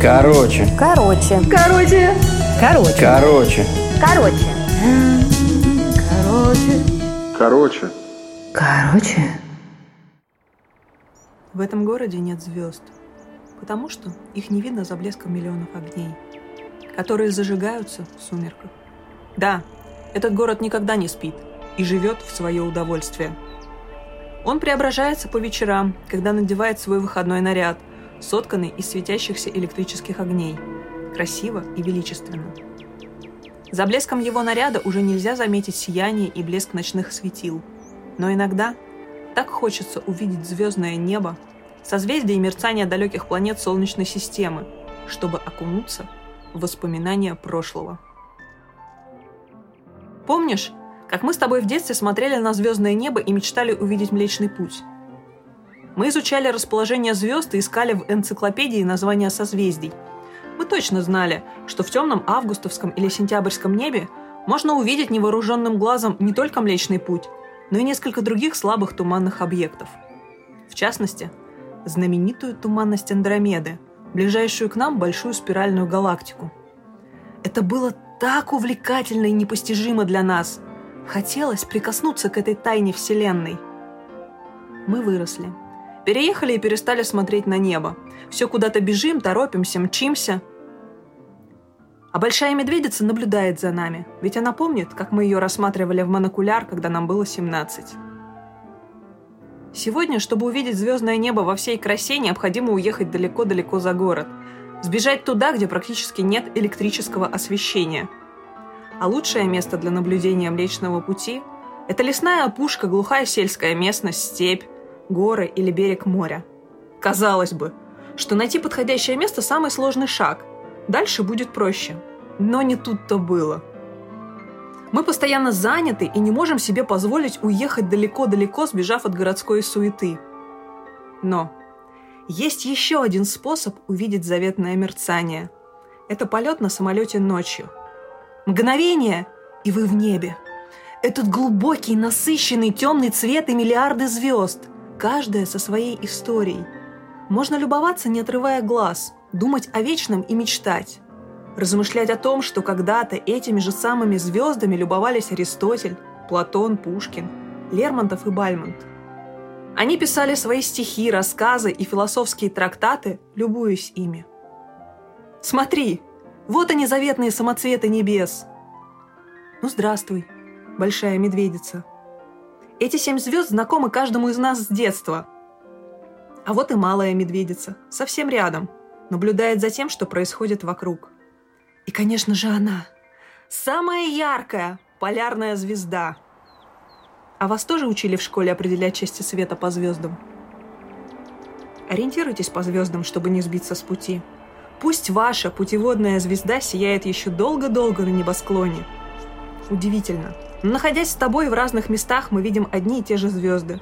Короче. Короче. Короче. Короче. Короче. Короче. Короче. Короче. В этом городе нет звезд, потому что их не видно за блеском миллионов огней, которые зажигаются в сумерках. Да, этот город никогда не спит и живет в свое удовольствие. Он преображается по вечерам, когда надевает свой выходной наряд, сотканный из светящихся электрических огней. Красиво и величественно. За блеском его наряда уже нельзя заметить сияние и блеск ночных светил. Но иногда так хочется увидеть звездное небо, созвездие и мерцание далеких планет Солнечной системы, чтобы окунуться в воспоминания прошлого. Помнишь, как мы с тобой в детстве смотрели на звездное небо и мечтали увидеть Млечный Путь? Мы изучали расположение звезд и искали в энциклопедии названия созвездий. Мы точно знали, что в темном августовском или сентябрьском небе можно увидеть невооруженным глазом не только Млечный Путь, но и несколько других слабых туманных объектов. В частности, знаменитую туманность Андромеды, ближайшую к нам большую спиральную галактику. Это было так увлекательно и непостижимо для нас. Хотелось прикоснуться к этой тайне Вселенной. Мы выросли. Переехали и перестали смотреть на небо. Все куда-то бежим, торопимся, мчимся. А большая медведица наблюдает за нами, ведь она помнит, как мы ее рассматривали в монокуляр, когда нам было 17. Сегодня, чтобы увидеть звездное небо во всей красе, необходимо уехать далеко-далеко за город. Сбежать туда, где практически нет электрического освещения. А лучшее место для наблюдения Млечного Пути – это лесная опушка, глухая сельская местность, степь, горы или берег моря. Казалось бы, что найти подходящее место – самый сложный шаг. Дальше будет проще. Но не тут-то было – мы постоянно заняты и не можем себе позволить уехать далеко-далеко, сбежав от городской суеты. Но есть еще один способ увидеть заветное мерцание. Это полет на самолете ночью. Мгновение, и вы в небе. Этот глубокий, насыщенный, темный цвет и миллиарды звезд, каждая со своей историей. Можно любоваться, не отрывая глаз, думать о вечном и мечтать размышлять о том, что когда-то этими же самыми звездами любовались Аристотель, Платон, Пушкин, Лермонтов и Бальмонт. Они писали свои стихи, рассказы и философские трактаты, любуясь ими. Смотри, вот они заветные самоцветы небес. Ну, здравствуй, большая медведица. Эти семь звезд знакомы каждому из нас с детства. А вот и малая медведица, совсем рядом, наблюдает за тем, что происходит вокруг. И, конечно же, она. Самая яркая полярная звезда. А вас тоже учили в школе определять части света по звездам? Ориентируйтесь по звездам, чтобы не сбиться с пути. Пусть ваша путеводная звезда сияет еще долго-долго на небосклоне. Удивительно. Но находясь с тобой в разных местах, мы видим одни и те же звезды.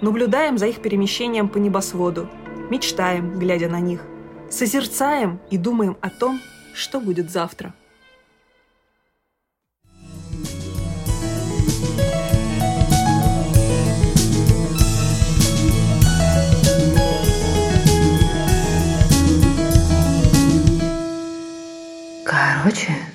Наблюдаем за их перемещением по небосводу. Мечтаем, глядя на них. Созерцаем и думаем о том, что будет завтра. Короче.